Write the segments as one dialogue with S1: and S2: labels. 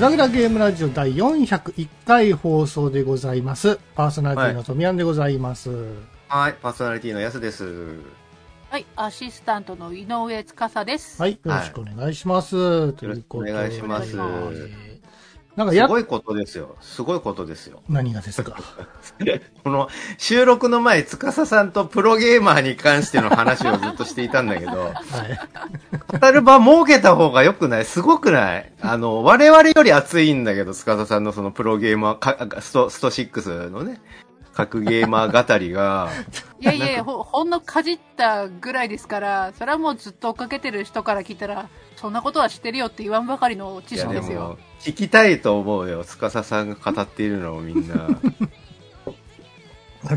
S1: グダグダゲームラジオ第401回放送でございます。パーソナリティの富山でございます。
S2: はい、パーソナリティのやすです。
S3: はい、アシスタントの井上司です。
S1: はい、よろしくお願いします。ということで
S2: よろしくお願いします
S1: えーなんかや、
S2: すごいことですよ。すごいことですよ。
S1: 何がですか？
S2: この収録の前、司さんとプロゲーマーに関しての話をずっとしていたんだけど、
S1: はい。
S2: 語る場設けた方が良くない？すごくない？あの、我々より熱いんだけど、司さんのそのプロゲーマーか、スト、スト6のね、格ゲーマー語りが、
S3: いやいやほ、ほんのかじったぐらいですから、それはもうずっと追っかけてる人から聞いたら、そんなことは知ってるよって言わんばかりの知識ですよ。
S2: 聞きたいと思うよ。司さんが語っているのをみんな。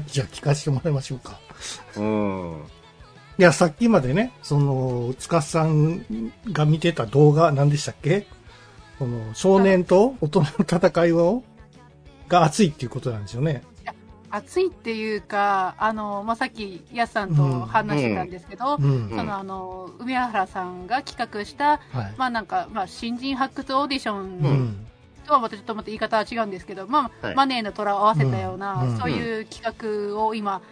S1: じゃあ聞かせてもらいましょうか。
S2: うん。
S1: いや、さっきまでね、その、つかさんが見てた動画、何でしたっけ？その、少年と大人の戦いを、が熱いっていうことなんですよね。
S3: 熱いっていうか、あの、まあ、さっき、やすさんと話してたんですけど、
S1: うん。
S2: うん
S3: そのあの、梅原さんが企画した、
S1: はい。
S3: まあなんか、まあ新人発掘オーディショ
S1: う
S3: ン
S1: ん。
S3: とはまたちょっとまた言い方は違うんですけど、まあ、
S2: はい
S3: マネーの虎を合わせたような、
S1: うん
S3: そういう企画を今、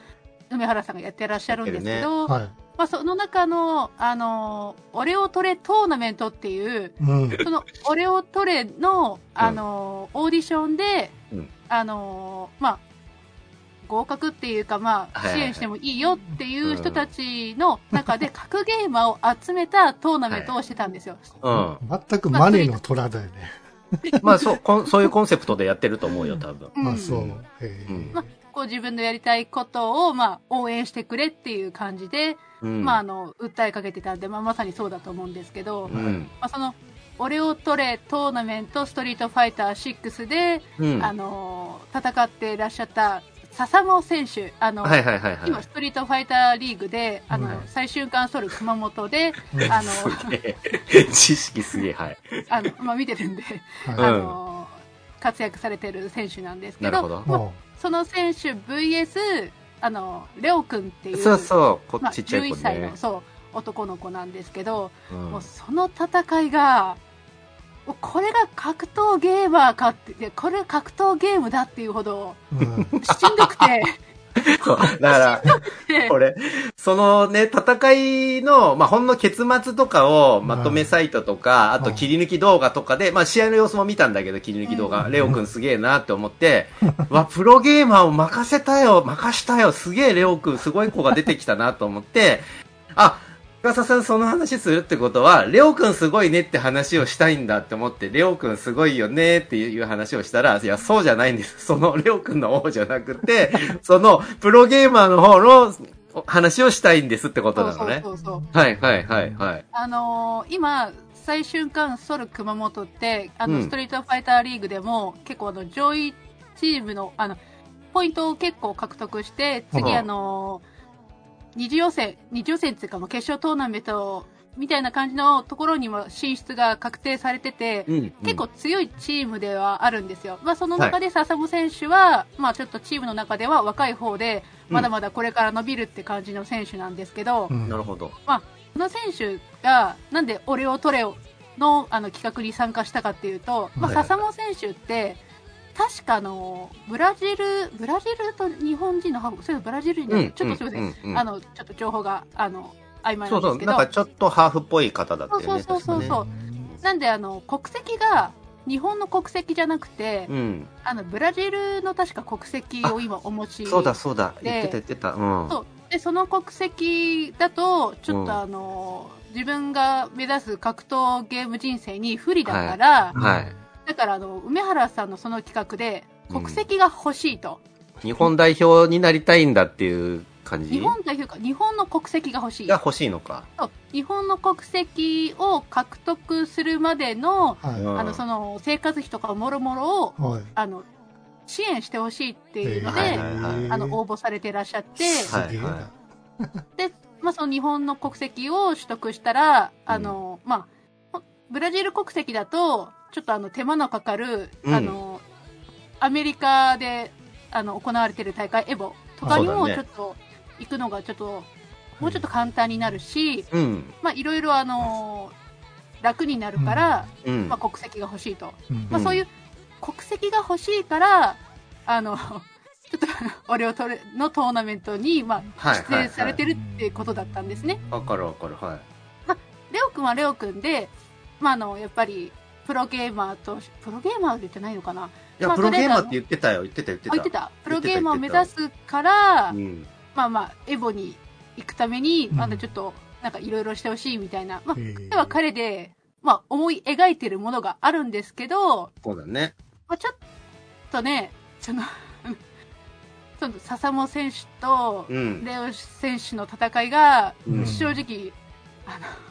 S3: 梅原さんがやってらっしゃるんですけど、
S1: はい。
S3: まあその中の、あの、オレオトレトーナメントっていう、
S1: うん。
S3: そのオレオトレの、あの、オーディションで、
S2: うん
S3: あの、まあ、合格っていうか、まあ、
S2: はいはいはい
S3: 支援してもいいよっていう人たちの中で、格ゲーマーを集めたトーナメントをしてたんですよ。
S2: うん。
S1: 全くマネーの虎だよね。
S4: まあそう、こん そういうコンセプトでやってると思うよ、多分。
S3: うん
S1: あ、そう。へー
S2: うん
S3: まあ、こう自分のやりたいことを、まあ、応援してくれっていう感じで、
S2: うん。
S3: まあ、あの、訴えかけてたんで、まあ、まさにそうだと思うんですけど、
S2: うん。
S3: まあ、その、オレオトレトーナメントストリートファイター6で、
S2: うん。
S3: あの、戦っていらっしゃった笹野選手、あの、
S2: はいはいはいはい。
S3: 今、ストリートファイターリーグで、あの、
S1: はい
S3: 最終巻ソル熊本で、
S1: うん
S3: あの、
S4: 知識すげえ、はい。
S3: あの、まあ、見てるんで、
S1: はい
S2: うん
S3: あの、活躍されてる選手なんですけど、
S2: なるほど。
S3: まあ
S1: も
S3: その選手 VS、あの、レオ君っていう、
S2: そうそう、こ
S3: まあ、
S2: ちっちゃい子
S3: 11歳の、
S2: ね。
S3: そう、男の子なんですけど、
S2: うん
S3: もうその戦いが、これが格闘ゲーマーかって、いやこれ格闘ゲームだっていうほど、
S1: う、うん。
S3: しんどくて、
S2: そうだから、
S3: で
S2: これ、そのね、戦いの、まあ、ほんの結末とかをまとめサイトとか、あと切り抜き動画とかで、まあ、試合の様子も見たんだけど、切り抜き動画、
S3: うん。
S2: レオくんすげえなって思って、わ、プロゲーマーを任せたよ、任したよ、すげえレオくん、すごい子が出てきたなと思って、あ、深さんその話するってことは、レオくんすごいねって話をしたいんだって思って、レオくんすごいよねっていう話をしたら、いや、そうじゃないんです。そのレオくんの王じゃなくて、そのプロゲーマーの方の話をしたいんですってことなのね。
S3: そうそうそう。
S2: はいはいはいはい。
S3: あのー今、最終巻ソル熊本って、あの、
S2: うん
S3: ストリートファイターリーグでも、結構あの、上位チームの、あの、ポイントを結構獲得して、次
S2: うん
S3: あのー二次予選、二次予選っていうか、まあ決勝トーナメントみたいな感じのところにも進出が確定されてて、
S2: うん
S3: 結構強いチームではあるんですよ。まあ、その中で笹本選手は、まあ、ちょっとチームの中では若い方で、
S2: うん
S3: まだまだこれから伸びるって感じの選手なんですけど、
S1: うん
S4: なるほど。
S3: この選手が、なんでオレオトレオのあの企画に参加したかっていうと、まあ、
S2: はいはい
S3: 笹本選手って、確かあの、ブラジル、ブラジルと日本人のハーフ、それブラジル人
S2: うん
S3: ちょっとすみません、
S2: うんうん
S3: あの、ちょっと情報が、あの、曖昧な
S2: そうんそう、
S3: ですけど、
S2: なんかちょっとハーフっぽい方だったよね。
S3: そうそうそうそう
S2: ね
S3: なんであの、国籍が、日本の国籍じゃなくて、
S2: うん。
S3: あの、ブラジルの確か国籍を今お持ち。
S2: そうだそうだ。
S3: で
S2: 言ってた言ってた。うん。
S3: そう。で、その国籍だと、ちょっ
S2: うん
S3: とあの、自分が目指す格闘ゲーム人生に不利だから、
S2: はい。
S3: だからあの、梅原さんのその企画で、国籍が欲しいと。
S2: 日本代表になりたいんだっていう感じ？
S3: 日本代表か、日本の国籍が欲しい。
S2: が欲しいのか。
S3: そう日本の国籍を獲得するまでの、
S1: はい。
S2: うん
S3: あの、その、生活費とかもろもろを、
S1: はい。
S3: あの、支援してほしいっていうので、
S2: はいはいはい
S3: あの、応募されてらっしゃって、
S1: すげえな
S2: はい
S3: で、まあ、その日本の国籍を取得したら、あの、まあ、ブラジル国籍だと、ちょっとあの、手間のかかる、
S2: うん
S3: あの、アメリカで、あの、行われている大会、エボとかにも、ちょっと、行くのがちょっと、もうちょっと簡単になるし、
S2: うん。
S3: まあ、いろいろあの、楽になるから、
S2: うん
S3: まあ、国籍が欲しいと。
S1: うん
S3: まあ、そういう国籍が欲しいから、あの、ちょっと、オレオトレのトーナメントに、まあ、
S2: はい
S3: 出演されてるっていうことだったんですね。
S2: わかるわかる。はい。
S3: レオくんはレオくんで、まあ、あの、やっぱり、プロゲーマーと、プロゲーマーで言ってないのかな？い
S2: や、
S3: まあ
S2: プロゲーマーって言ってたよ。言ってた言ってた。
S3: あ言ってた。プロゲーマーを目指すから
S2: う、ん。
S3: まあまあ、エボに行くために、
S1: うん
S3: まだちょっと、なんかいろいろしてほしいみたいな。まあ、
S1: えー
S3: 彼は彼で、まあ、思い描いてるものがあるんですけど、
S2: そうだね。
S3: まあ、ちょっとね、その、その笹本選手と
S2: うん。
S3: レオ選手の戦いが、
S2: うん
S3: 正直、あの、み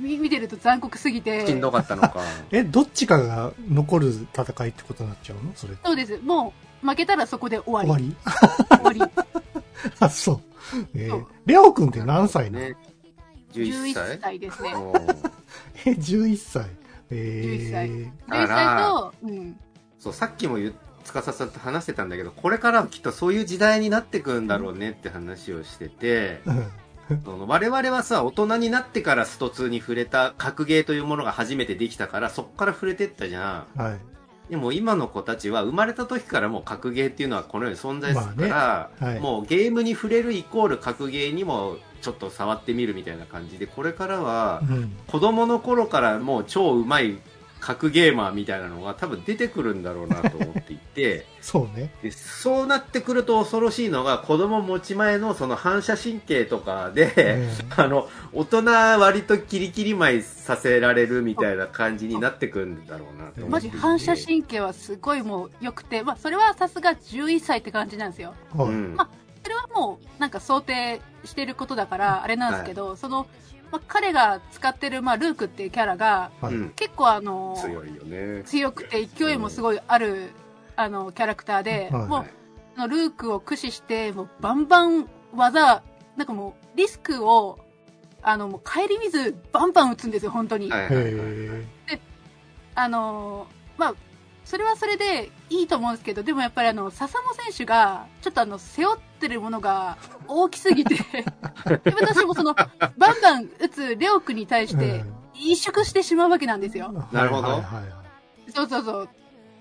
S3: 見てると残酷すぎて、
S2: しんどかったのか。
S1: え、どっちかが残る戦いってことになっちゃうの？それ。
S3: そうです。もう、負けたらそこで終わり。
S1: 終わり？
S3: 終わり。
S1: あ、そう。えー
S3: そう
S1: レオ君って何歳なの、
S2: ね。11歳
S3: 11歳ですね。
S1: え、11歳。え
S3: 11歳
S1: ー、
S2: だから
S3: 11歳と、うん。
S2: そう、さっきも言っ司さんと話してたんだけど、これからはきっとそういう時代になってくんだろうねって話をしてて、
S1: うん
S2: その我々はさ、大人になってからスト2に触れた格ゲーというものが初めてできたから、そっから触れてったじゃん。
S1: はい。
S2: でも今の子たちは生まれた時からもう格ゲーっていうのはこのように存在するから、
S1: まあねはい
S2: もうゲームに触れるイコール格ゲーにもちょっと触ってみるみたいな感じで、これからは
S1: うん。
S2: 子供の頃からもう超うまい格ゲーマーみたいなのが多分出てくるんだろうなと思っていて、
S1: そうね。
S2: でそうなってくると恐ろしいのが子供持ち前のその反射神経とかで、あの、大人割とキリキリ舞いさせられるみたいな感じになってくるんだろうなと思
S3: マ
S2: っていて。
S3: ジ反射神経はすごいもう良くて、まあそれはさすが11歳って感じなんですよ。
S1: うんはい
S2: うん。
S3: まそれはもうなんか想定してることだからあれなんですけど、その、まあ、彼が使ってる、まあ、ルークっていうキャラが
S1: はい。
S2: うん。
S3: 結構あの
S2: 強いよね。
S3: 強くて勢いもすごいある、あのキャラクターで、
S1: はい。
S3: もうルークを駆使してもうバンバン技なんかもうリスクをあのもう顧みずバンバン打つんですよ本当に、
S2: はいはいはい。
S1: へ
S3: あのまあそれはそれでいいと思うんですけどでもやっぱりあの笹本選手がちょっとあの背負ってるものが大きすぎて で私もそのバンバン打つレオ君に対し
S1: ー
S3: て萎縮してしまうわけなんですよ、
S2: なるほど
S1: はいはいはい
S3: そうそうそう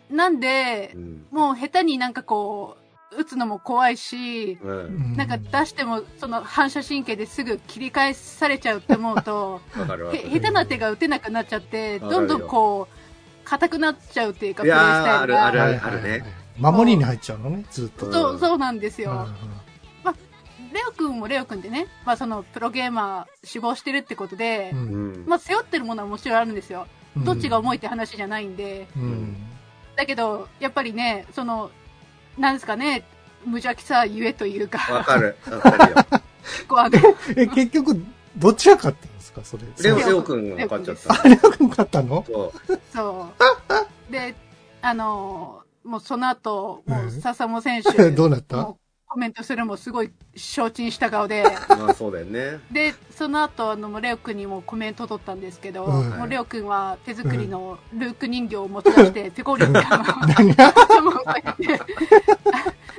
S3: なんで
S2: うん。
S3: もう下手になんかこう、打つのも怖いし、
S2: う。
S1: うんん
S3: なんか出してもその反射神経ですぐ切り返されちゃうって思うと。下手な手が打てなくなっちゃって、どんどんこう、硬くなっちゃうっていうか、プレイスタイルが。
S2: あるあるあるね
S1: 守りに入っちゃうのね、ずっと。
S3: そう、そうなんですよ。
S1: うんうん
S3: レオくんもレオくんでね、まあそのプロゲーマー志望してるってことで、
S1: う
S2: うんん。
S3: まあ背負ってるものはもちろんあるんですよ。
S1: うん
S3: どっちが重いって話じゃないんで。
S1: うん。
S3: だけど、やっぱりね、その、なんですかね、無邪気さゆえというか、
S2: わかる。わかるよ。
S3: こうあの、
S1: え、結局、どちら勝ったんですか、それ。
S2: レオ、
S3: レオ
S2: レオ君が勝っちゃっ
S1: あ、
S2: た。
S1: レオ君勝ったの？
S2: そう。
S3: そう。で、あのーもうその後、もう笹本選手、
S1: どうなった？
S3: コメントするもすごい承知した顔で、
S2: まあそうだよね。
S3: で、その後、あの、レオ君にもコメント取ったんですけど、
S1: うん
S3: もうレオ君は手作りのルーク人形を持ち出して、ペコリってあの、
S1: 何が？
S3: もうこうやって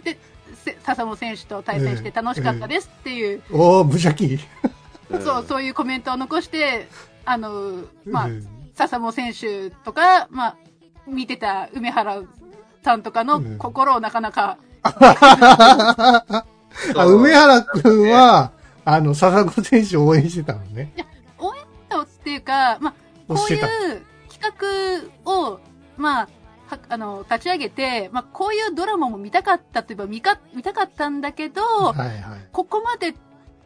S3: で、せ笹本選手と対戦して楽しかったですっていう、
S1: おー、無邪気。
S2: ん
S3: そう、そういうコメントを残して、あの、まあ
S1: う、ん
S3: 笹本選手とか、まあ、見てた梅原さんとかの
S1: うん
S3: 心をなかなか、
S1: あ、梅原君は、あの、笹子選手を応援してたのね。
S3: 応援とっていうか、まあ、こういう。企画を、まあ、はあの、立ち上げて、まあ、こういうドラマも見たかったといえば見か、見たかったんだけど、
S1: はいはい。
S3: ここまで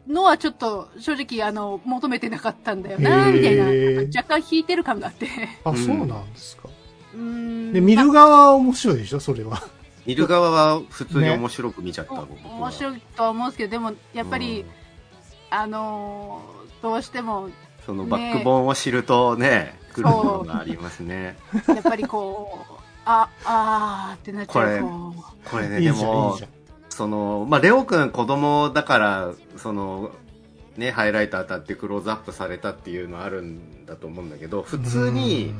S3: のはちょっと正直、あの、求めてなかったんだよな、みたいな、若干引いてる感があって。
S1: あ、
S2: うん
S1: そうなんですか。
S3: うーん。
S1: で、見る側は面白いでしょ、それは。
S2: 見る側は普通に面白く見ちゃった、
S3: まあ
S2: 僕は
S3: お面白いとは思うんですけど、でも、やっぱり、あのーどうしても、
S2: そのバックボーンを知るとね、来るものがありますね。
S3: やっぱりこう、あ、あーってなっちゃう。
S2: これ
S3: こ
S2: これね、
S1: いいじゃん、い
S2: でも
S1: いじゃん。
S2: その、まあ、レオ君子供だから、その、ね、ハイライト当たってクローズアップされたっていうのはあるんだと思うんだけど、普通に、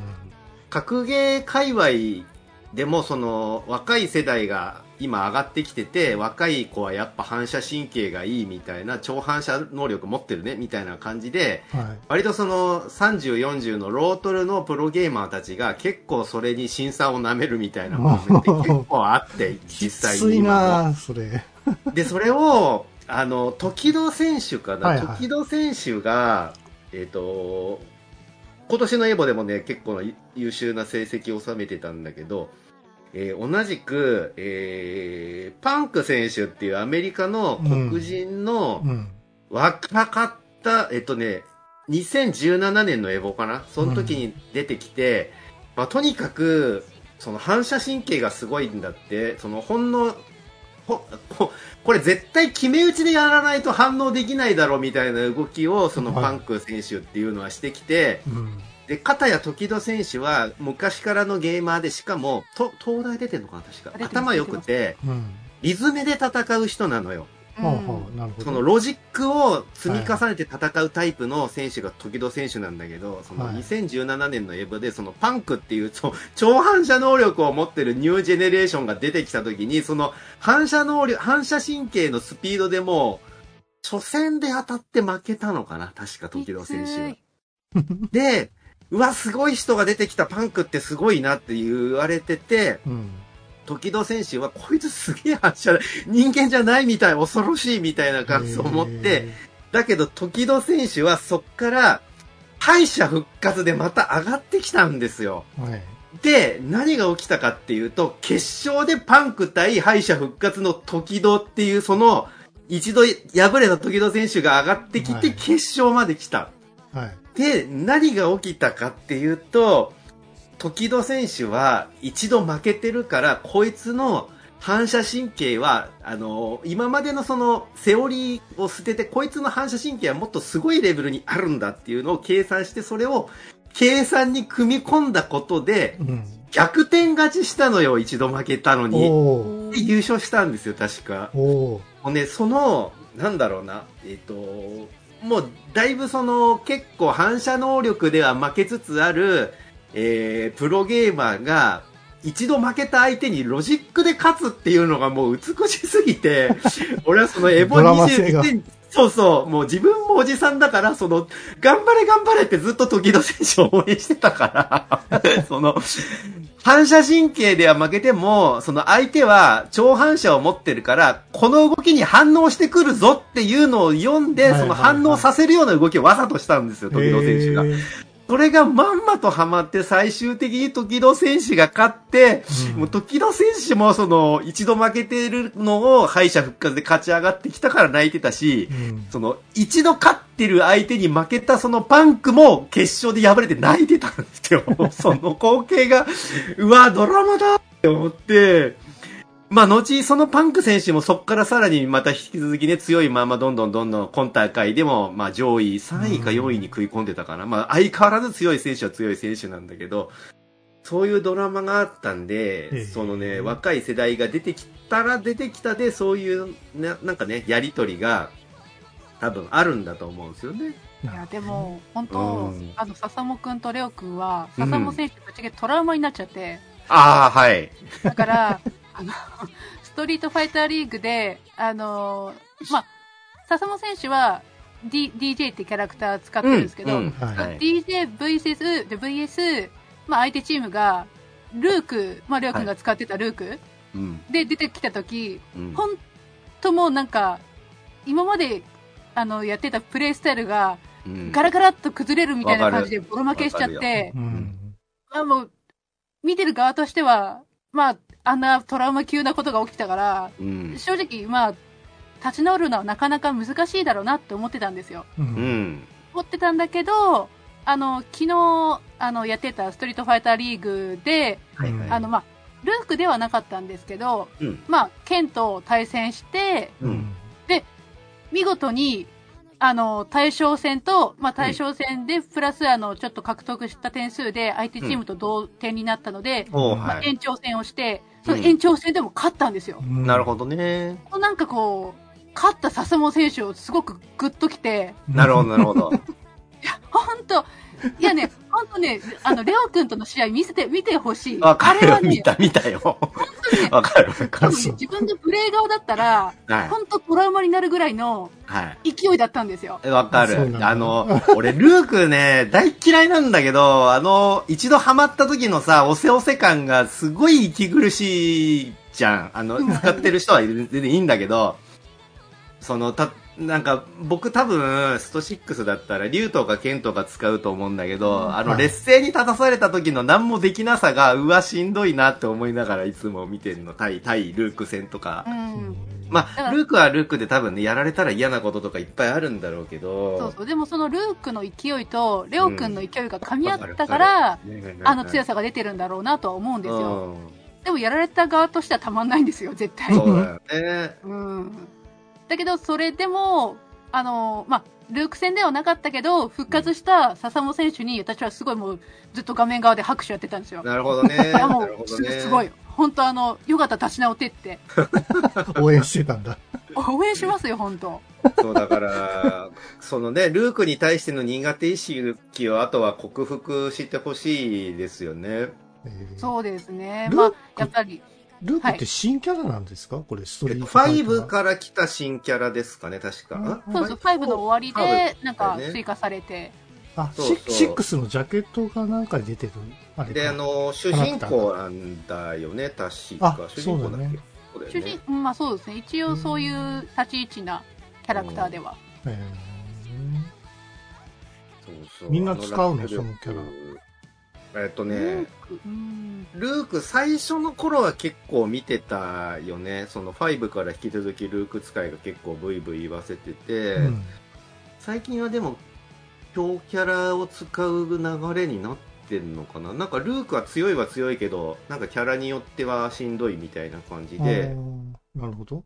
S2: 格ゲー界隈でもその若い世代が今上がってきてて、若い子はやっぱ反射神経がいいみたいな、超反射能力持ってるねみたいな感じで、
S1: はい。
S2: 割とその30、40のロートルのプロゲーマーたちが結構それに審査を舐めるみたいな場面って結構あって、実際に今も。
S1: なそれ。
S2: で、それを、あの、時戸選手かな、
S1: はいはい
S2: 時戸選手が、えっ、と、今年のエボでもね、結構な優秀な成績を収めてたんだけど、えー同じく、えーパンク選手っていうアメリカの黒人の
S1: うん。
S2: 若かった、えっとね、2017年のエボかな？その時に出てきて、まあ、とにかく、その反射神経がすごいんだって、そのほんの、ほほこれ絶対決め打ちでやらないと反応できないだろうみたいな動きをその
S1: はい
S2: パンク選手っていうのはしてきて、
S1: うん。
S2: で、片や時戸選手は昔からのゲーマーでしかも、と東大出てんのかな確か。頭良くて、
S1: うん。
S2: リズムで戦う人なのよ。そのロジックを積み重ねて戦うタイプの選手が時戸選手なんだけど、その
S1: はい
S2: 2017年のエブで、そのパンクっていう、そう超反射能力を持ってるニュージェネレーションが出てきた時に、その反射能力、反射神経のスピードでもう、初戦で当たって負けたのかな確か時戸選手は。で、うわ、すごい人が出てきたパンクってすごいなって言われてて、
S1: うん。
S2: 時戸選手はこいつすげえ反射、人間じゃないみたい、恐ろしいみたいな感想を持って、だけど時戸選手はそっから敗者復活でまた上がってきたんですよ。
S1: はい。
S2: で、何が起きたかっていうと、決勝でパンク対敗者復活の時戸っていう、その、一度敗れた時戸選手が上がってきて
S1: はい
S2: 決勝まで来た。
S1: はい。
S2: で、何が起きたかっていうと、時戸選手は一度負けてるから、こいつの反射神経は、あの、今までのそのセオリーを捨てて、こいつの反射神経はもっとすごいレベルにあるんだっていうのを計算して、それを計算に組み込んだことで、
S1: うん。
S2: 逆転勝ちしたのよ、一度負けたのに。で優勝したんですよ、確か。もうね、その、なんだろうな、えっ、と、もう、だいぶその、結構反射能力では負けつつある、えー、プロゲーマーが、一度負けた相手にロジックで勝つっていうのがもう美しすぎて、俺はそのエボ
S1: ドラマ性が。
S2: 20そうそう、もう自分もおじさんだから、その、頑張れ頑張れってずっと時戸選手を応援してたから、その、反射神経では負けても、その相手は超反射を持ってるから、この動きに反応してくるぞっていうのを読んで、その反応させるような動きをわざとしたんですよ、時戸選手が。それがまんまとハマって最終的に時戸選手が勝って、
S1: うん
S2: もう時戸選手もその一度負けているのを敗者復活で勝ち上がってきたから泣いてたし、
S1: うん。
S2: その一度勝ってる相手に負けたそのパンクも決勝で敗れて泣いてたんですよ。その光景が、うわ、ドラマだって思って、まあ、後、そのパンク選手もそこからさらにまた引き続きね、強いままどんどんどんどん今大会でも、まあ、上位3位か4位に食い込んでたかな。まあ、相変わらず強い選手は強い選手なんだけど、そういうドラマがあったん
S1: ええ
S2: で、そのね、若い世代が出てきたら出てきたで、そういう、ななんかね、やりとりが、多分あるんだと思うんですよね。
S3: いや、でも、本当、
S2: うん
S3: あの、笹本くんとレオくんは、
S2: うん
S3: 笹本選手ぶっちゃけトラウマになっちゃって、
S2: ああ、はい。
S3: だから、あの、ストリートファイターリーグで、あの、まあ、笹本選手は、D、DJ ってキャラクター使ってるんですけど、
S2: うん
S1: はい
S2: はい。
S3: DJ vs、で VS、まあ相手チームが、ルーク、まあレオ君が使ってたルーク、
S2: うん。
S3: で出てきた時、
S2: うん。
S3: ほんともうなんか、今まで、あの、やってたプレイスタイルが、
S2: うん。
S3: ガラガラっと崩れるみたいな感じでボロ負けしちゃって
S1: う、ん。
S3: あもう、見てる側としては、まあ、あんなトラウマ級なことが起きたから、
S2: うん。
S3: 正直、まあ、立ち直るのはなかなか難しいだろうなって思ってたんですよ。
S1: う。
S2: うんん。
S3: 思ってたんだけど、あの、昨日、あの、やってたストリートファイターリーグで、
S2: はいはい
S3: あの、まあ、ルークではなかったんですけど、
S2: うん
S3: まあ、ケンと対戦して、
S2: うん。
S3: 見事に、あの、対象戦と、まあ、対象戦で、プラス、あの、ちょっと獲得した点数で、相手チームと同点になったので、まあ
S2: はい。
S3: 延長戦をして、その
S2: うん
S3: 延長戦でも勝ったんですよ。
S2: なるほどね。
S3: なんかこう、勝った笹本選手をすごくグッときて、
S1: ど
S2: なるほど、なるほど。
S3: いや、ほんと、いやね、ほ本当ね、あの、レオ君との試合見せて、見てほしい。
S2: わかる
S3: あれはね
S2: 見、た、見たよ。
S3: 本当にね、
S2: わかるわかる。
S3: ね自分がプレイ側だったら、
S2: はい
S3: 本当トラウマになるぐらいの
S2: はい。
S3: 勢いだったんですよ。
S2: わかる。あの、俺、ルークね、大嫌いなんだけど、あの、一度ハマった時のさ、おせおせ感がすごい息苦しいじゃん。あの、使ってる人は全然いいんだけど、その、た、なんか、僕多分、スト6だったら、竜とか剣とか使うと思うんだけど、あの、
S1: はい
S2: 劣勢に立たされた時の何もできなさが、うわ、しんどいなって思いながらいつも見てるの。対、対ルーク戦とか
S3: う。ん。
S2: まあ、ルークはルークで多分ね、やられたら嫌なこととかいっぱいあるんだろうけど。
S3: そうそう。でもそのルークの勢いと、レオ君の勢いが噛み合ったか
S2: わ
S3: ら、
S2: るわかる
S3: あの強さが出てるんだろうなとは思うんですよ。
S2: うん
S3: でもやられた側としてはたまんないんですよ、絶対。
S2: そうだよね。
S3: うん。だけど、それでも、あの、まあ、ルーク戦ではなかったけど、復活した笹本選手に、私はすごいもう、ずっと画面側で拍手やってたんですよ。
S2: なるほどね。
S3: いやもう。すごい。本当あの、よかったら立ち直ってって。
S1: 応援してたんだ。
S3: 応援しますよ、本当
S2: そう、だから、そのね、ルークに対しての苦手意識をあとは克服してほしいですよね。
S1: えー
S3: そうですね。まあ、やっぱり、
S1: ルークって新キャラなんですか？これ、スト
S2: えっと、
S1: リートファイター
S2: 5から来た新キャラですかね、確か。ん。
S3: そうそう、5の終わりで、なんか
S2: ね。
S3: 追加されて、
S1: あ、
S2: そうそう。
S1: シックスのジャケットがなんかに出てる。あれか。
S2: で、あの、主人公なんだよね、確
S1: あ
S2: か。主人公だっけ？
S1: そうだね。
S3: 主人、うんまあそうですね。一応そういう立ち位置なキャラクターでは。
S1: え
S2: そうそう。
S1: みんな使うの？そのキャ
S2: えっと
S3: ルー
S2: ね。ルーク最初の頃は結構見てたよね。その5から引き続きルーク使いが結構ブイブイ言わせてて、
S1: ーうん
S2: 最近はでも強キャラを使う流れになってんのかななんかルークは強いは強いけど、なんかキャラによってはしんどいみたいな感じ
S1: あ
S2: で、
S1: ーなるほど。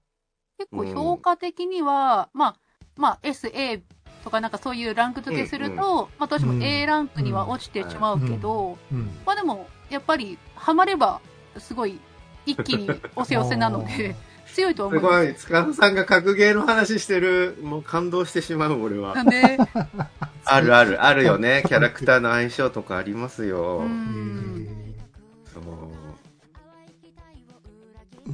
S3: 結構評価的には、まあ、まあ SA とかなんかそういうランク付けすると、まあどうしても A ランクには落ちてしまうけど、
S1: うん。
S3: まあでも、やっぱり、ハマれば、すごい、一気に 押せ押せなので、強いと思
S2: す
S3: います。
S2: ごい、塚田さんが格ゲーの話してる、もう感動してしまう、俺は
S3: な。んで、
S2: あるある、あるよね。キャラクターの相性とかありますよ。
S3: う
S1: え
S3: ん。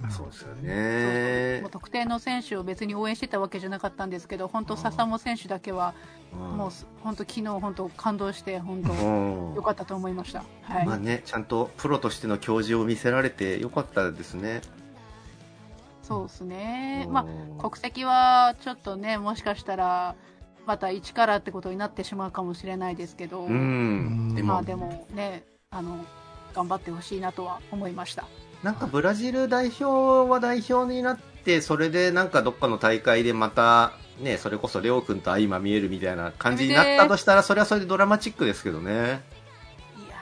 S2: そうですよね
S3: もう。特定の選手を別に応援してたわけじゃなかったんですけど、本当笹本選手だけは、もう、本当昨日本当感動して、本当
S2: うん
S3: 良かったと思いました。はい。
S2: まあね、ちゃんとプロとしての教授を見せられてよかったですね。
S3: そうですね。
S2: うん
S3: まあ、国籍はちょっとね、もしかしたら、また一からってことになってしまうかもしれないですけど、まあでもね、あの、頑張ってほしいなとは思いました。
S2: なんかブラジル代表は代表になって、それでなんかどっかの大会でまた、ね、それこそレオ君と相まみえるみたいな感じになったとしたら、それはそれでドラマチックですけどね。
S3: いや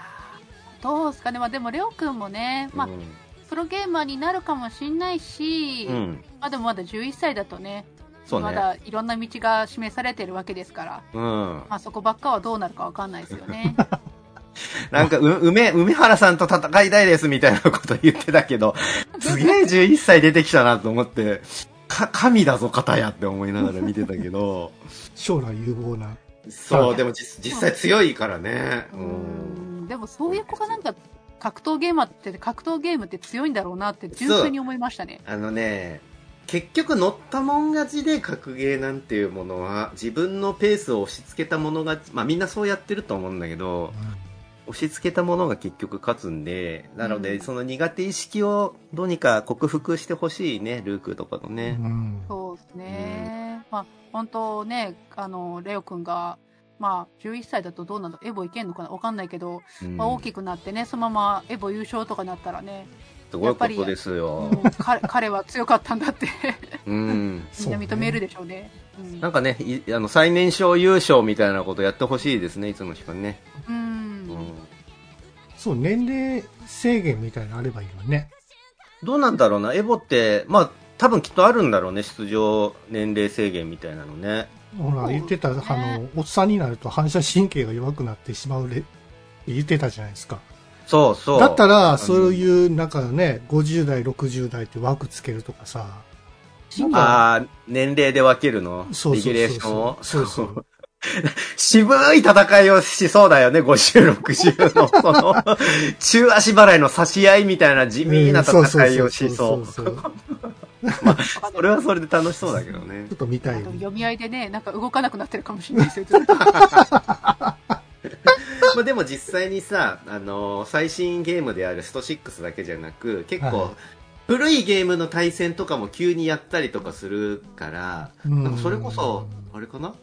S3: ーどうですかね。まあでも、レオくんもね、まあ、
S2: うん
S3: プロゲーマーになるかもしんないし、
S2: うん。
S3: まあでもまだ11歳だとね、
S2: ね。
S3: まだいろんな道が示されてるわけですから、
S2: うん。
S3: まあそこばっかはどうなるかわかんないですよね。
S2: なんか、う、梅、梅原さんと戦いたいですみたいなこと言ってたけど、すげえ11歳出てきたなと思って、か、神だぞ、片やって思いながら見てたけど、
S1: 将来有望な。
S2: そう、でも実実際強いからね。
S3: う
S2: うん。
S3: んでもそういう子がなんか格闘ゲーマーって格闘ゲームって強いんだろうなって純粋に思いましたね。
S2: あのね、結局乗ったもん勝ちで格ゲーなんていうものは、自分のペースを押し付けたものが、まあみんなそうやってると思うんだけど、押し付けたものが結局勝つんで、なので、
S3: うん
S2: その苦手意識をどうにか克服してほしいね、ルークとかの
S1: う
S2: ね。
S1: ん。
S3: そうですね。まあ本当ね、あの、レオくんが、まあ11歳だとどうなのエボいけんのかなわかんないけど、
S2: うん
S3: まあ、大きくなってね、そのままエボ優勝とかなったらね、
S2: すごいことですよ。
S3: うん彼彼は強かったんだって
S2: うん。
S3: みんな認めるでしょうね。うん
S2: なんかね、いあの、最年少優勝みたいなことやってほしいですね、いつの日かね。
S3: うん
S2: うん。
S1: そう、年齢制限みたいなのあればいいのにね。
S2: どうなんだろうな、エボって、まあ、多分きっとあるんだろうね、出場年齢制限みたいなのね。
S1: ほら、言ってた、あの、おっさんになると反射神経が弱くなってしまうれ、言ってたじゃないですか。
S2: そうそう。
S1: だったら、
S2: の
S1: そういう、なんかね、50代、60代って枠つけるとかさ、
S2: ああ、年齢で分けるの？
S1: そうそうそうそう
S2: レギュレーションを？
S1: そうそう。
S2: 渋い戦いをしそうだよね、50、60の、その、中足払いの差し合いみたいな地味な戦いをしそう。
S1: そうそ
S2: れはそれで楽しそうだけどね
S1: ちょっ。と見たい。
S3: 読み合いでね、なんか動かなくなってるかもしれないですよ、ずっと。
S2: まあでも実際にさ、あの最新ゲームであるスト6だけじゃなく、結
S1: はい
S2: 構、古いゲームの対戦とかも急にやったりとかするから、
S1: うん
S2: なんかそれこそ、あれかな？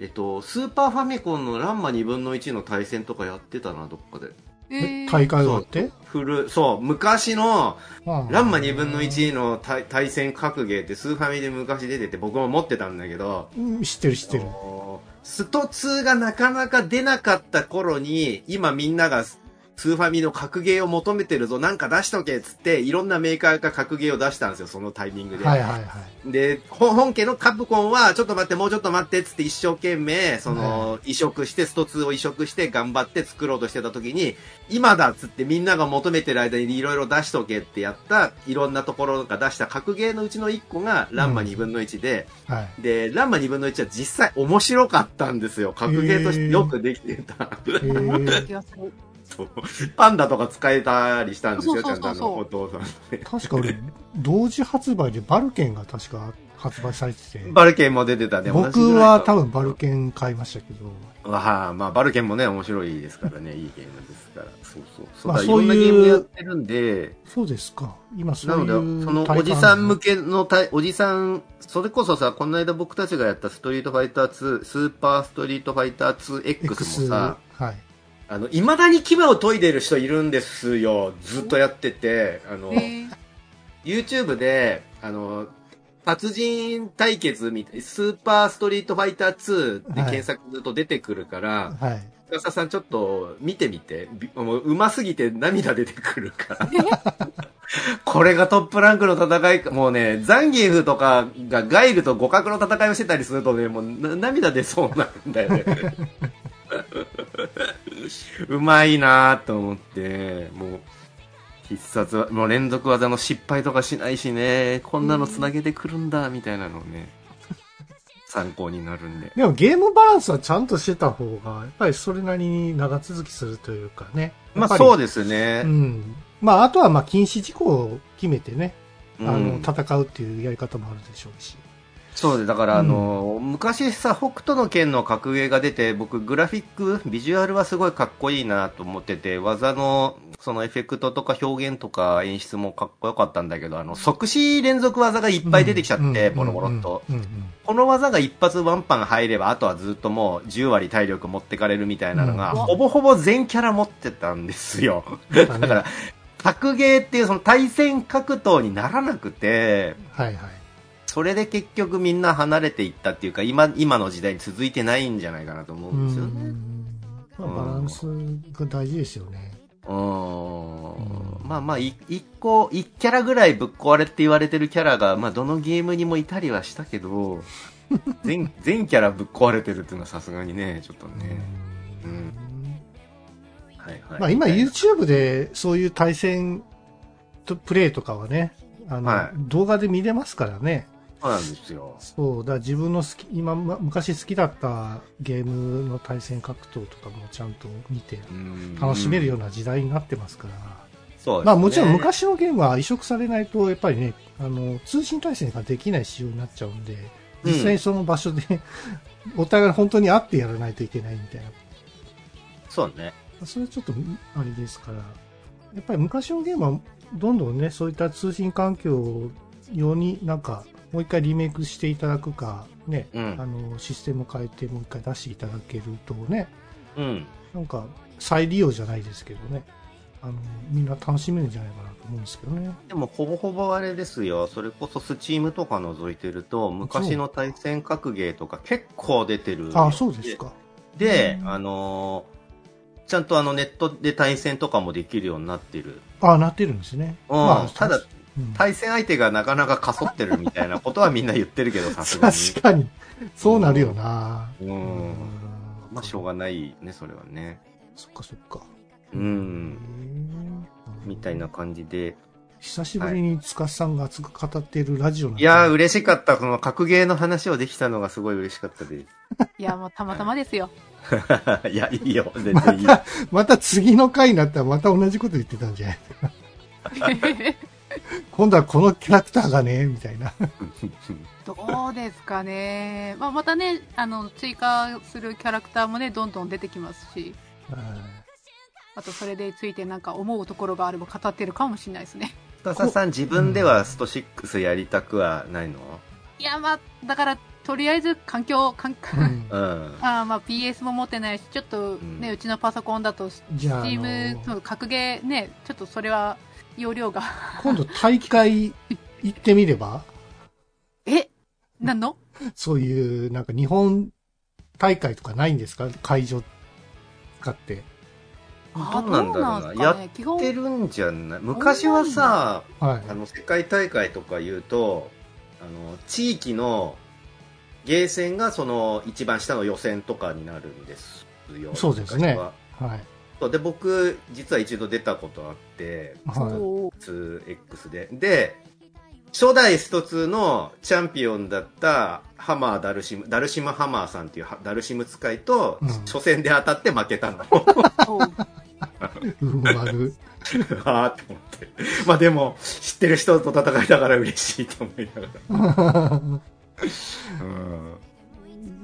S2: えっと、スーパーファミコンのランマ2分の1の対戦とかやってたな、どっかで。
S1: え
S3: えー
S1: 大会があって？
S2: 古、そう、昔の、ランマ2分の1の対対戦格ゲーってスーファミで昔出てて僕も持ってたんだけど、
S1: うん知ってる知ってる。
S2: スト2がなかなか出なかった頃に、今みんながスーファミの格ゲーを求めてるぞ、なんか出しとけっつって、いろんなメーカーが格ゲーを出したんですよ、そのタイミングで。
S1: はいはいはい。
S2: で、ほ本家のカプコンは、ちょっと待って、もうちょっと待ってっつって一生懸命、その、移植して、スト2を移植して頑張って作ろうとしてた時に、今だっつってみんなが求めてる間にいろいろ出しとけってやった、いろんなところが出した格ゲーのうちの1個が、ランマ2分の1で、
S1: はい。
S2: で、ランマ2分の1は実際面白かったんですよ。格ゲーとしてよくできてた。
S1: えー
S3: 気がする
S2: そう パンダとか使えたりしたんですよ、ちゃんとあの、お父さん。
S1: 確か俺、同時発売でバルケンが確か発売されてて、
S2: バルケンも出てたね。
S1: 僕は多分バルケン買いましたけど、
S2: わあ、まあ、バルケンもね、面白いですからね、いいゲームですから。そうそう。そう
S1: まあそういう
S2: ろんなゲームやってるんで、
S1: そうですか。今そ
S2: なので、
S1: ういう
S2: その
S1: 体感
S2: おじさん向けのたおじさん、それこそさ、この間僕たちがやったストリートファイター2、スーパーストリートファイター 2X
S1: X
S2: もさ、
S1: はい。
S2: あの、未だに牙を研いでる人いるんですよ。ずっとやってて、あの、
S3: えー
S2: YouTube で、あの、達人対決みたい、スーパーストリートファイター2で検索すると出てくるから、
S1: はい。
S2: 深、さんちょっと見てみて。びもう上手すぎて涙出てくるから。これがトップランクの戦いか、もうね、ザンギエフとかがガイルと互角の戦いをしてたりするとね、もうな涙出そうなんだよね。うまいなと思って、もう、必殺は、もう連続技の失敗とかしないしね、こんなの繋げてくるんだ、みたいなのね、参考になるんで。
S1: でもゲームバランスはちゃんとしてた方が、やっぱりそれなりに長続きするというかね。で
S2: まあそうですね
S1: う。ん。まああとはまあ禁止事項を決めてね、あの、
S2: うん
S1: 戦うっていうやり方もあるでしょうし。
S2: そうで、だからあの、昔さ、北斗の剣の格ゲーが出て、僕グラフィック、ビジュアルはすごいかっこいいなと思ってて、技の、そのエフェクトとか表現とか演出もかっこよかったんだけど、あの、即死連続技がいっぱい出てきちゃって、
S1: うん
S2: ボロボロっと。
S1: うんうん
S2: この技が一発ワンパン入れば、あとはずっともう10割体力持ってかれるみたいなのが、
S1: うん
S2: ほぼほぼ全キャラ持ってたんですよ。
S1: うん。
S2: だから、格ゲーっていうその対戦格闘にならなくて、
S1: はいはい。
S2: それで結局みんな離れていったっていうか、今、今の時代に続いてないんじゃないかなと思うんですよね。
S1: まあ、バランスが大事ですよね。
S2: うーん。まあまあ、い一個、一キャラぐらいぶっ壊れって言われてるキャラが、まあどのゲームにもいたりはしたけど、全、全キャラぶっ壊れてるっていうのはさすがにね、ちょっとね。うんはいはい。
S1: まあ今 YouTube でそういう対戦とプレイとかはね、あの、
S2: はい
S1: 動画で見れますからね。
S2: そうなんですよ。
S1: そう、だから自分の好き、今、ま昔好きだったゲームの対戦格闘とかもちゃんと見て
S2: うん
S1: 楽しめるような時代になってますから。
S2: そうですね
S1: まあもちろん昔のゲームは移植されないと、やっぱりね、あの、通信対戦ができない仕様になっちゃうんで、実際にその場所で、お互い本当に会ってやらないといけないみたいな。
S2: そうね。
S1: それはちょっと、あれですから、やっぱり昔のゲームは、どんどんね、そういった通信環境用になんか、もう一回リメイクしていただくか、ね、
S2: うん
S1: あの、システム変えてもう一回出していただけるとね、
S2: うん。
S1: なんか、再利用じゃないですけどね、あの、みんな楽しめるんじゃないかなと思うんですけどね。
S2: でも、ほぼほぼあれですよ。それこそスチームとか覗いてると、昔の対戦格ゲーとか結構出てる。
S1: あそうですか。
S2: で、
S1: うん
S2: あのーちゃんとあのネットで対戦とかもできるようになってる。
S1: あなってるんですね。
S2: うんただ、
S1: うん
S2: 対戦相手がなかなかかそってるみたいなことはみんな言ってるけど、さすがに。
S1: 確かに、そうなるよな。
S2: うん。まあ、しょうがないね、それはね。
S1: そっかそっか。
S2: う
S1: へ
S2: ん。
S1: ー
S2: みたいな感じで。
S1: 久しぶりに塚さんが熱く語っているラジオな
S2: いやー、嬉しかった。この格ゲーの話をできたのがすごい嬉しかったで
S3: いや、もうたまたまですよ。
S2: す。いや、いいよ。全然いいよ。
S1: また次の回になったらまた同じこと言ってたんじゃない？今度はこのキャラクターがね、みたいな。
S3: どうですかね。まあ、またね、あの、追加するキャラクターもね、どんどん出てきますし、あとそれでついてなんか思うところがあれば語ってるかもしれないですね。
S2: 深さん、自分ではスト6やりたくはないの？
S3: いや、まあ、だから、とりあえず環境、環境、
S1: うん
S2: うん。
S3: あーまあ PS も持ってないし、ちょっとね、
S2: う
S3: うんちのパソコンだと、Steam 格ゲーね、ちょっとそれは容量が。
S1: 今度大会行ってみれば？
S3: え？なんの？
S1: そういう、なんか日本大会とかないんですか？会場使って。
S3: あ
S2: どうなんだろうなやってるんじゃない？昔はさ、
S1: はい
S2: あ。の、世界大会とか言うと、あの、地域のゲーセンがその一番下の予選とかになるんですよ。
S1: そうですね
S2: は
S1: い。
S2: そうで、僕、実は一度出たことあって、
S1: は
S3: そう
S2: 2X で。で、初代スト2のチャンピオンだったハマーダルシム、ダルシムハマーさんっていうはダルシム使いと、
S1: うん
S2: 初戦で当たって負けたの。
S3: そう
S1: い。うん、悪。
S2: あーって思って。まあでも、知ってる人と戦いたから嬉しいと思いながら。うん。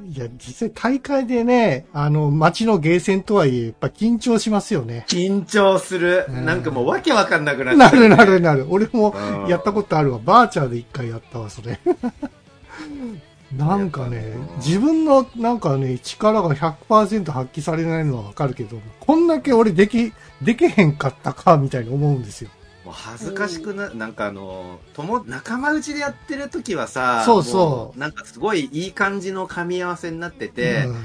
S1: いや、実際大会でね、あの、街のゲーセンとはいえ、やっぱ緊張しますよね。
S2: 緊張する。
S1: うん
S2: なんかもうわけわかんなくなっ
S1: な
S2: ちゃう
S1: るなるなる。俺も
S2: うん
S1: やったことあるわ。バーチャーで一回やったわ、それ。なんかね
S2: やっぱ、
S1: 自分のなんかね、力が100%発揮されないのはわかるけど、こんだけ俺でき、できへんかったか、みたいに思うんですよ。
S2: もう恥ずかしくな、なんかあの、友、仲間内でやってる時はさ、
S1: そうそう
S2: もなんかすごいいい感じの噛み合わせになってて、
S1: うん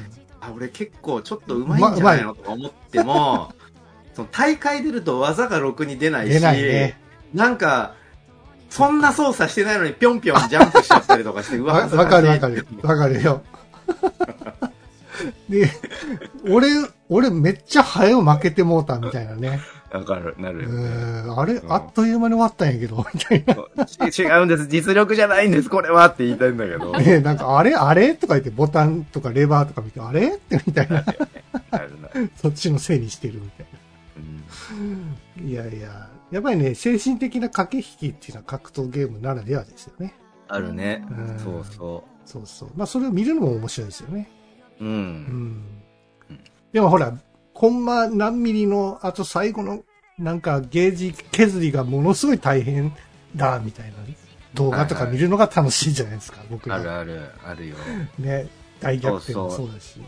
S2: あ、俺結構ちょっと上手いんじゃないのとか思っても、その大会出ると技がろくに出ないし、
S1: 出ないね。
S2: なんか、そんな操作してないのにぴょんぴょんジャンプしちゃったりとかして、うわ、
S1: わ
S2: か
S1: るわかる。わかるよ。で、俺、俺めっちゃ早う負けてもうたみたいなね。
S2: わかる、な
S1: う
S2: るよね。
S1: んあれ、あっという間に終わったんやけど、みたいな。
S2: ち 違うんです。実力じゃないんです、これはって言いたいんだけど。
S1: ね なんか、あれあれとか言ってボタンとかレバーとか見て、あれ？ってみたいな。
S2: なるな
S1: そっちのせいにしてるみたい
S2: うん
S1: な。いやいや、やっぱりね、精神的な駆け引きっていうのは格闘ゲームならではですよね。
S2: あるね
S1: うん。
S2: そうそ
S1: そうそう。まあ、それを見るのも面白いですよね。
S2: う。う。
S1: うんん。でもほら、コンマ何ミリの、あと最後の、なんかゲージ削りがものすごい大変だ、みたいな動画とか見るのが楽しいじゃないですか、僕ら。
S2: あるある、あるよ。
S1: ね。大逆転も
S2: そ
S1: そううだし。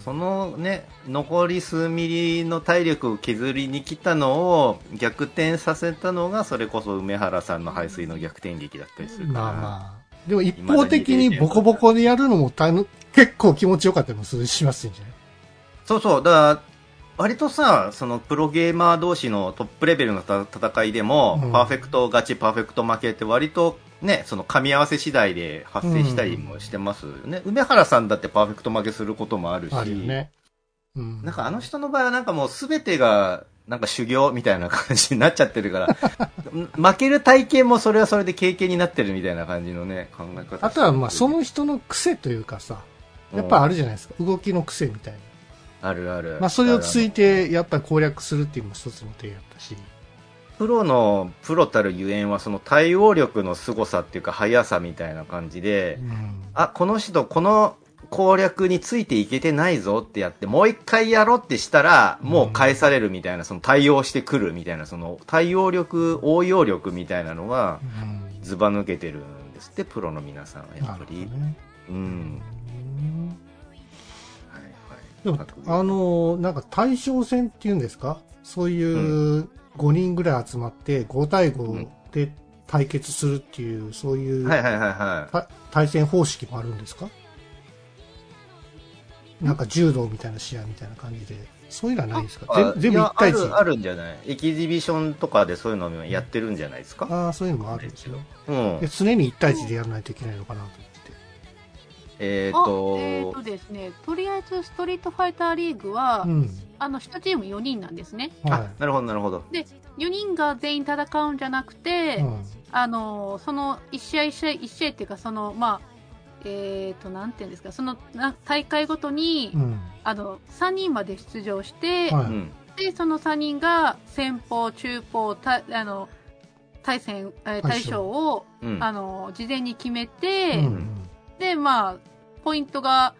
S2: そのね、残り数ミリの体力を削りに来たのを逆転させたのが、それこそ梅原さんの排水の逆転劇だったりするから。
S1: まあまあ。でも一方的にボコボコでやるのもたの結構気持ちよかったりもするしますんじゃない
S2: そうそう、だから、割とさ、そのプロゲーマー同士のトップレベルのた戦いでも、
S1: うん
S2: パーフェクト勝ち、パーフェクト負けって割とね、その噛み合わせ次第で発生したりもしてますよね。梅原さんだってパーフェクト負けすることもあるし、
S1: ね。うん。
S2: なんかあの人の場合はなんかもう全てが、なんか修行みたいな感じになっちゃってるから、負ける体験もそれはそれで経験になってるみたいな感じのね、考え方。
S1: あとはまあその人の癖というかさ、やっぱあるじゃないですか。動きの癖みたいな。
S2: あるある。
S1: まあそれをつい
S2: て。
S1: てやっぱり攻略するっていうのも一つの手やったし。
S2: プロの、プロたるゆえんはその対応力の凄さっていうか速さみたいな感じで
S1: う、ん。
S2: あ、この人この攻略についていけてないぞってやって、もう一回やろうってしたら、もう返されるみたいな、その対応してくるみたいな、その対応力、応用力みたいなのが、
S1: うん。
S2: ずば抜けてるんですって、プロの皆さんはやっぱり。
S1: ね。
S2: うん。
S1: でも
S2: はい。、
S1: あの、なんか対象戦っていうんですか？そういう5人ぐらい集まって5対5で対決するっていう、そういう
S2: はいはいはいはい。
S1: た対戦方式もあるんですか？なんか柔道みたいな試合みたいな感じで。そういうのはないですか？
S2: あ
S1: 全全部
S2: いや
S1: 1対1。
S2: あるあるんじゃない？エキシビションとかでそういうのもやってるんじゃないですか？
S1: ああ、そういうのもあるんですよ。
S2: うん
S1: で。常に1対1でやらないといけないのかなと
S2: えっと、
S3: えーとですね、とりあえずストリートファイターリーグは、
S1: うん。
S3: あの、1チーム4人なんですね。
S1: は
S2: あ、なるほどなるほど。
S3: 4人が全員戦うんじゃなくて、
S1: うん。
S3: あの、その1試合1試合、1試合っていうか、その、まあ、えっ、と、なんていうんですか、そのな大会ごとに、
S1: うん。
S3: あの、3人まで出場して、
S1: はい。
S2: うん。
S3: で、その3人が先方、中方、たあの、対戦、えー対象を、
S2: うん。
S3: あの、事前に決めて、
S1: うん。
S3: で、まあ、ポイントが、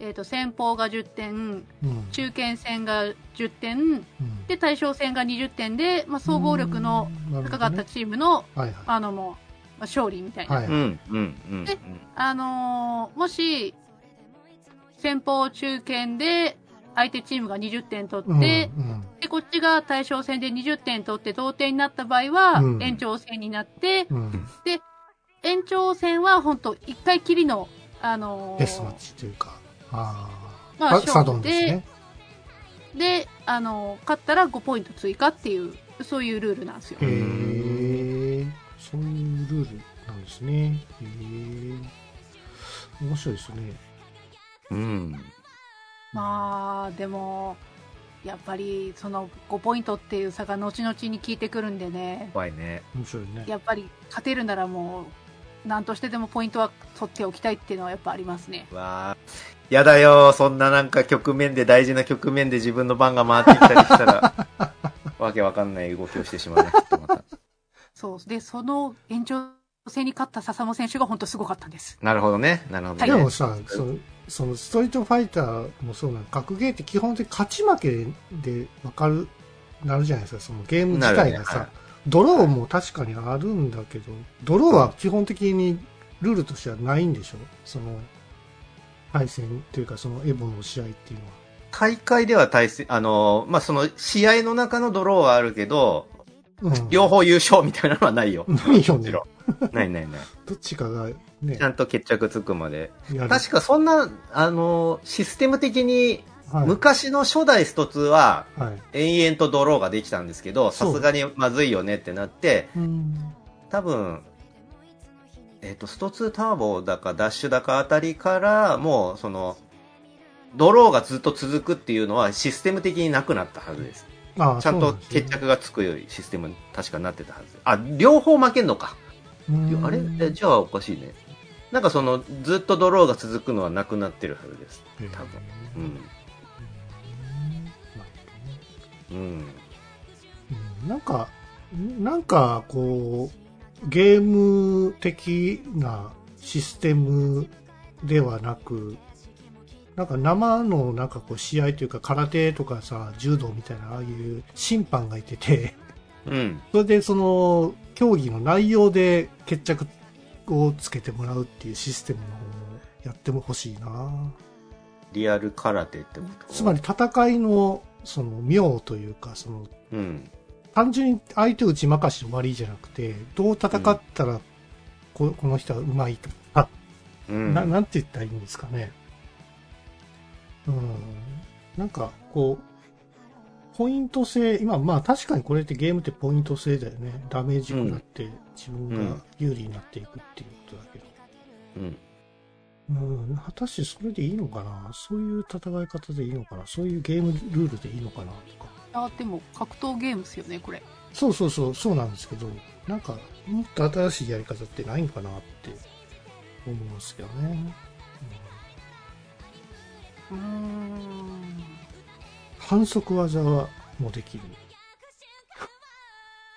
S3: えっ、と、先方が10点、
S1: うん。
S3: 中堅戦が10点、
S1: うん
S3: で、対象戦が20点で、まあ、総合力の
S1: うん
S3: 高かったチームの、
S1: はいはい。
S3: あの、もう、まあ勝利みたいな。
S1: はい。
S2: うん。うん。うん。
S3: であのーもし、先方中堅で、相手チームが20点取
S1: うん
S3: って、
S1: うん
S3: で、こっちが対象戦で20点取って同点になった場合は、
S1: うん
S3: 延長戦になって、
S1: うん。
S3: 延長戦は本当一回きりの、あのー
S1: デスマッチというか。あ
S3: まあ
S1: あ。サドンですね。
S3: で、あのー勝ったら5ポイント追加っていう、そういうルールなんですよ
S1: へ。え。そういうルールなんですね。へえ。面白いですね。
S2: うん。
S3: まあ、でも、やっぱり、その5ポイントっていう差が後々に効いてくるんでね、
S2: 怖いね。
S1: 面白いね。
S3: やっぱり勝てるならもう、なんとしてでもポイントは取っておきたいっていうのはやっぱありますね。
S2: わあ。やだよ。そんななんか局面で、大事な局面で自分の番が回ってきたりしたら、わけわかんない動きをしてしまうね。きっとまた
S3: そう。で、その延長戦に勝った笹本選手が本当すごかったんです。
S2: なるほどね。なるほど
S3: はい
S2: ね。
S1: でもさ、その、そのストリートファイターもそうなの、格ゲーって基本的に勝ち負けで分かる、なるじゃないですか、そのゲーム自体がさ、ドローも確かにあるんだけど、ドローは基本的にルールとしてはないんでしょ？その、対戦というかそのエボの試合っていうのは。
S2: 大会では対戦、あの、まあ、その、試合の中のドローはあるけど、
S1: うん。
S2: 両方優勝みたいなのはないよ。
S1: ないよね。
S2: ろないないない。
S1: どっちかがね
S2: ち、ゃんと決着つくまで。確かそんな、あの、システム的に、
S1: はい、
S2: 昔の初代スト2は、
S1: はい。
S2: 延々とドローができたんですけど、さすがにまずいよねってなって、
S1: うん。
S2: 多分、えっ、と、スト2ターボだかダッシュだかあたりから、もう、その、ドローがずっと続くっていうのはシステム的になくなったはずです。
S1: ああ
S2: ちゃんと決着がつくようにシステムに確かなってたはず。あ、両方負けんのか。あれ？えじゃあおかしいね。なんかその、ずっとドローが続くのはなくなってるはずです。多分。うん。うん。
S1: うんなんか、なんか、こう、ゲーム的なシステムではなく、なんか生のなんかこう試合というか空手とかさ、柔道みたいなああいう審判がいてて、
S2: うん。
S1: それでその競技の内容で決着をつけてもらうっていうシステムの方もやっても欲しいな
S2: リアル空手ってこと？
S1: つまり戦いのその妙というか、その
S2: うん。
S1: 単純に相手打ち負かし終わりじゃなくて、どう戦ったらここの人はうまいとか、
S2: うん。
S1: ななんて言ったらいいんですかね。うん。なんか、こう、ポイント制、今、まあ確かにこれってゲームってポイント制だよね。ダメージ食らって自分が有利になっていくっていうことだけど。
S2: うん。
S1: うん、果たしてそれでいいのかな？そういう戦い方でいいのかな？そういうゲームルールでいいのかなとか。
S3: あ、でも格闘ゲームですよね、これ。
S1: そうそうそう、そうなんですけど、なんか、もっと新しいやり方ってないんかなって思うんですけどね。
S3: うーん。
S1: 反則技はもうできる。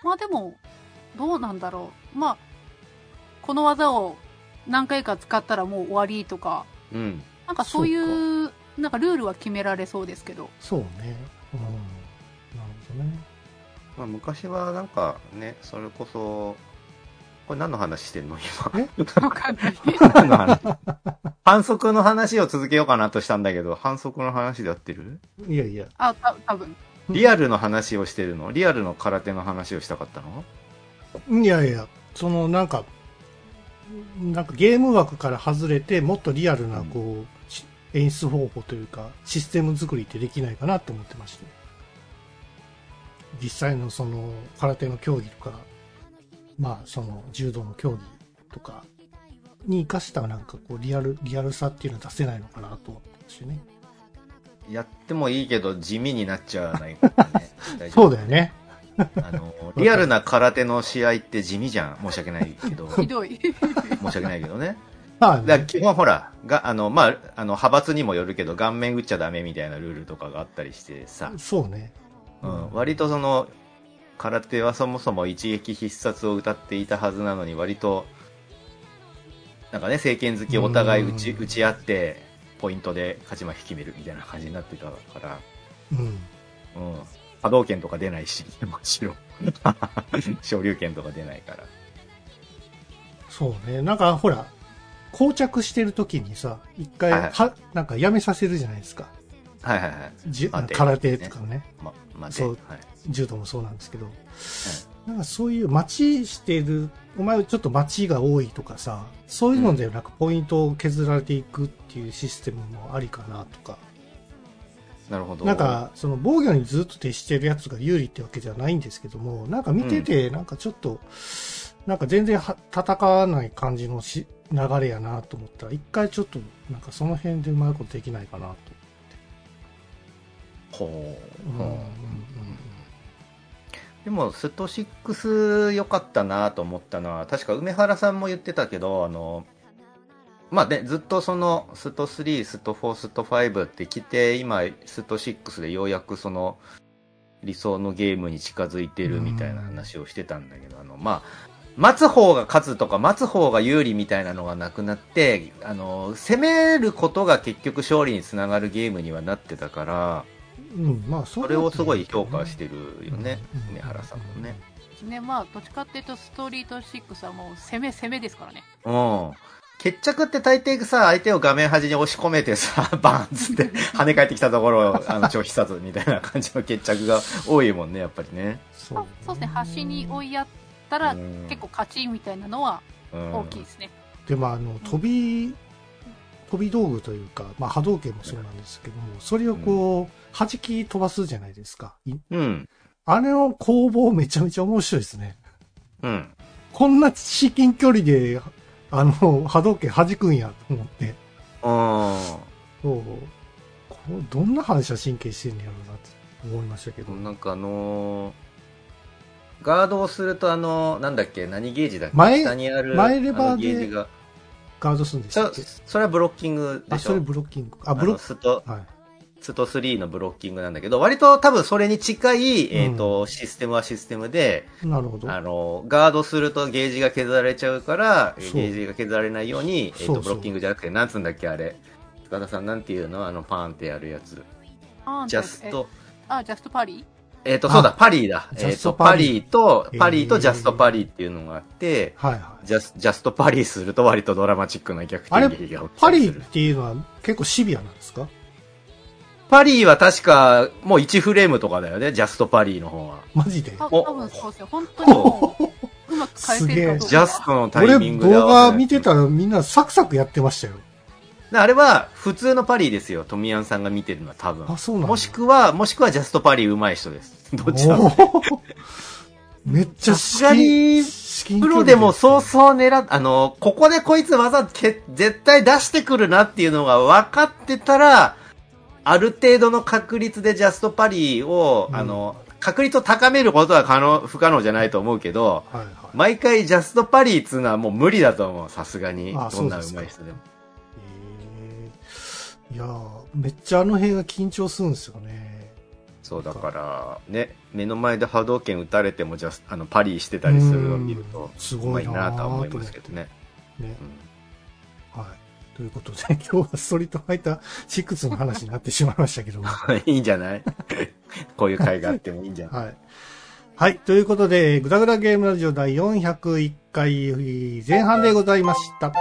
S3: まあでも、どうなんだろう。まあ、この技を何回か使ったらもう終わりとか、
S2: うん。
S3: なんかそういう、なんかルールは決められそうですけど。
S1: そうね。うん。なるほどね。
S2: まあ昔はなんかね、それこそ、これ何の話してんの？今。
S1: え？
S3: わかんない。
S2: 何の話？反則の話を続けようかなとしたんだけど、反則の話で合ってる？
S1: いやいや。
S3: あ、た多分
S2: リアルの話をしてるの？リアルの空手の話をしたかったの？
S1: いやいや、そのなんか、なんかゲーム枠から外れて、もっとリアルな、こう、し演出方法というか、システム作りってできないかなと思ってまして。実際のその、空手の競技とか、まあ、その、柔道の競技とかに活かしたなんかこう、リアル、リアルさっていうのは出せないのかなと思ってましてね。
S2: やってもいいけど地味になっちゃわないかね。
S1: そうだよね。
S2: あの、リアルな空手の試合って地味じゃん。申し訳ないけど。
S3: ひどい。
S2: 申し訳ないけどね。
S1: まあ、ね、
S2: だ基本ほら、が、あの、まあ、あの、派閥にもよるけど、顔面打っちゃダメみたいなルールとかがあったりしてさ、
S1: そうね。
S2: うん、割とその、空手はそもそも一撃必殺を歌っていたはずなのに、割と、なんかね、政権好きお互い打ち、
S1: うん
S2: 打ち合って、ポイントで勝ち負け決めるみたいな感じになってたから、
S1: うん。
S2: うん。波動拳とか出ないし、もちろん。昇竜拳とか出ないから。
S1: そうね。なんか、ほら、膠着してる時にさ、一回、
S2: はいはい
S1: は、なんかやめさせるじゃないですか。
S2: はいはいはい。
S1: じゅ
S2: 待て
S1: 空手とかね。
S2: ま、まあ、で、
S1: そう
S2: はい。
S1: 柔道もそうなんですけど、なんかそういう待ちしてる、お前ちょっと待ちが多いとかさ、そういうのでなんかポイントを削られていくっていうシステムもありかなとか、
S2: なるほど。
S1: なんかその防御にずっと徹してるやつが有利ってわけじゃないんですけども、なんか見ててなんかちょっと、なんか全然は戦わない感じのし流れやなと思ったら、一回ちょっとなんかその辺でうまいことできないかなと。
S2: ほう。
S1: うんうん
S2: ほうでも、スト6良かったなと思ったのは、確か梅原さんも言ってたけど、あの、まあね、ずっとその、スト3、スト4、スト5って来て、今、スト6でようやくその、理想のゲームに近づいてるみたいな話をしてたんだけど、あの、まあ、待つ方が勝つとか、待つ方が有利みたいなのがなくなって、あの、攻めることが結局勝利につながるゲームにはなってたから、
S1: うん、まあそ
S2: それをすごい評価してるよね
S1: うん、
S2: 梅原さんもね。。
S3: ね、まあ、どっちかっていうと、ストリート6はもう攻め攻めですからね。
S2: うん。決着って大抵さ、相手を画面端に押し込めてさ、バーンっつって 跳ね返ってきたところを、あの、超必殺みたいな感じの決着が多いもんね、やっぱりね。
S1: そう
S3: あそうですね、端に追いやったら、
S2: うん
S3: 結構勝ちみたいなのは
S2: うん
S3: 大きいですね。
S1: でもあの飛び飛び道具というか、まあ、波動拳もそうなんですけどもそれをこう、弾き飛ばすじゃないですかい
S2: うん。
S1: あれの攻防めちゃめちゃ面白いですね
S2: うん。
S1: こんな至近距離であの波動拳弾くんやと思って。
S2: うん。
S1: そう。こうどんな反射神経してんねやろうなって思いましたけど。
S2: なんかあのーガードをするとあの、なんだっけ、何ゲージだっけ
S1: 前
S2: 下にある
S1: 前レバー
S2: ゲージが。
S1: ガードするんでした
S2: それはブロッキングでしょ？
S1: あそれブロッキング。あ
S2: あ
S1: ブロッはい
S2: スト3のブロッキングなんだけど、割と多分それに近い、えっ、と、システムはシステムで、
S1: なるほど。
S2: あの、ガードするとゲージが削られちゃうから、ゲージが削られないように、えっ、と、
S1: そうそう。
S2: ブロッキングじゃなくて、なんつうんだっけ、あれ。塚田さんなんていうの？あの、パーンってやるやつ。
S3: あ
S2: ジャスト、
S3: えあ、ジャストパリ？
S2: えっ、と、そうだ、パリーだ。
S1: ジャ
S2: えっ、と、
S1: ストパリ。ー
S2: パリー。と、パリーとジャストパリーっていうのがあって、
S1: はいはい。
S2: ジャスジャストパリーすると割とドラマチックな逆
S1: あれ
S2: 転劇が起き
S1: パリ
S2: たりする。
S1: っていうのは結構シビアなんですか？
S2: パリーは確か、もう1フレームとかだよね、ジャストパリーの方は。
S1: マジで？
S3: 多分そうですよ。本当にもう、うまく返せるかどうか。
S2: ジャストのタイミングで合
S1: 俺動画見てたらみんなサクサクやってましたよ。
S2: であれは普通のパリーですよ、トミヤンさんが見てるのは多分。
S1: あ、そうなんだ
S2: もしくは、もしくはジャストパリー上手い人です。どっちだ
S1: めっちゃ
S2: さすがに
S1: 至近
S2: プロでもそう
S1: う。
S2: そう狙っ、あの、ここでこいつ技け絶対出してくるなっていうのが分かってたら、ある程度の確率でジャストパリーを、
S1: うん
S2: あの、確率を高めることは可能、不可能じゃないと思うけど、
S1: はいはい。
S2: 毎回ジャストパリーっつうのはもう無理だと思う、さすがに。
S1: あ
S2: どんな上手い人でも。
S1: えーいやーめっちゃあの辺が緊張するんですよね。
S2: そうだから、ね、目の前で波動拳打たれてもジャスあのパリーしてたりするのを見ると
S1: うん、すごいな
S2: なとは思いますけどね。
S1: ね。
S2: うん
S1: はい。ということで、今日はストリートファイター6の話になってしまいましたけども。
S2: いいんじゃない？こういう会があってもいいんじゃない？
S1: はい。はい。ということで、グダグダゲームラジオ第401回前半でございました。
S2: は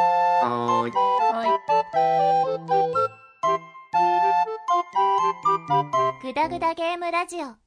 S2: ーい。
S3: はい。
S5: グダグダゲームラジオ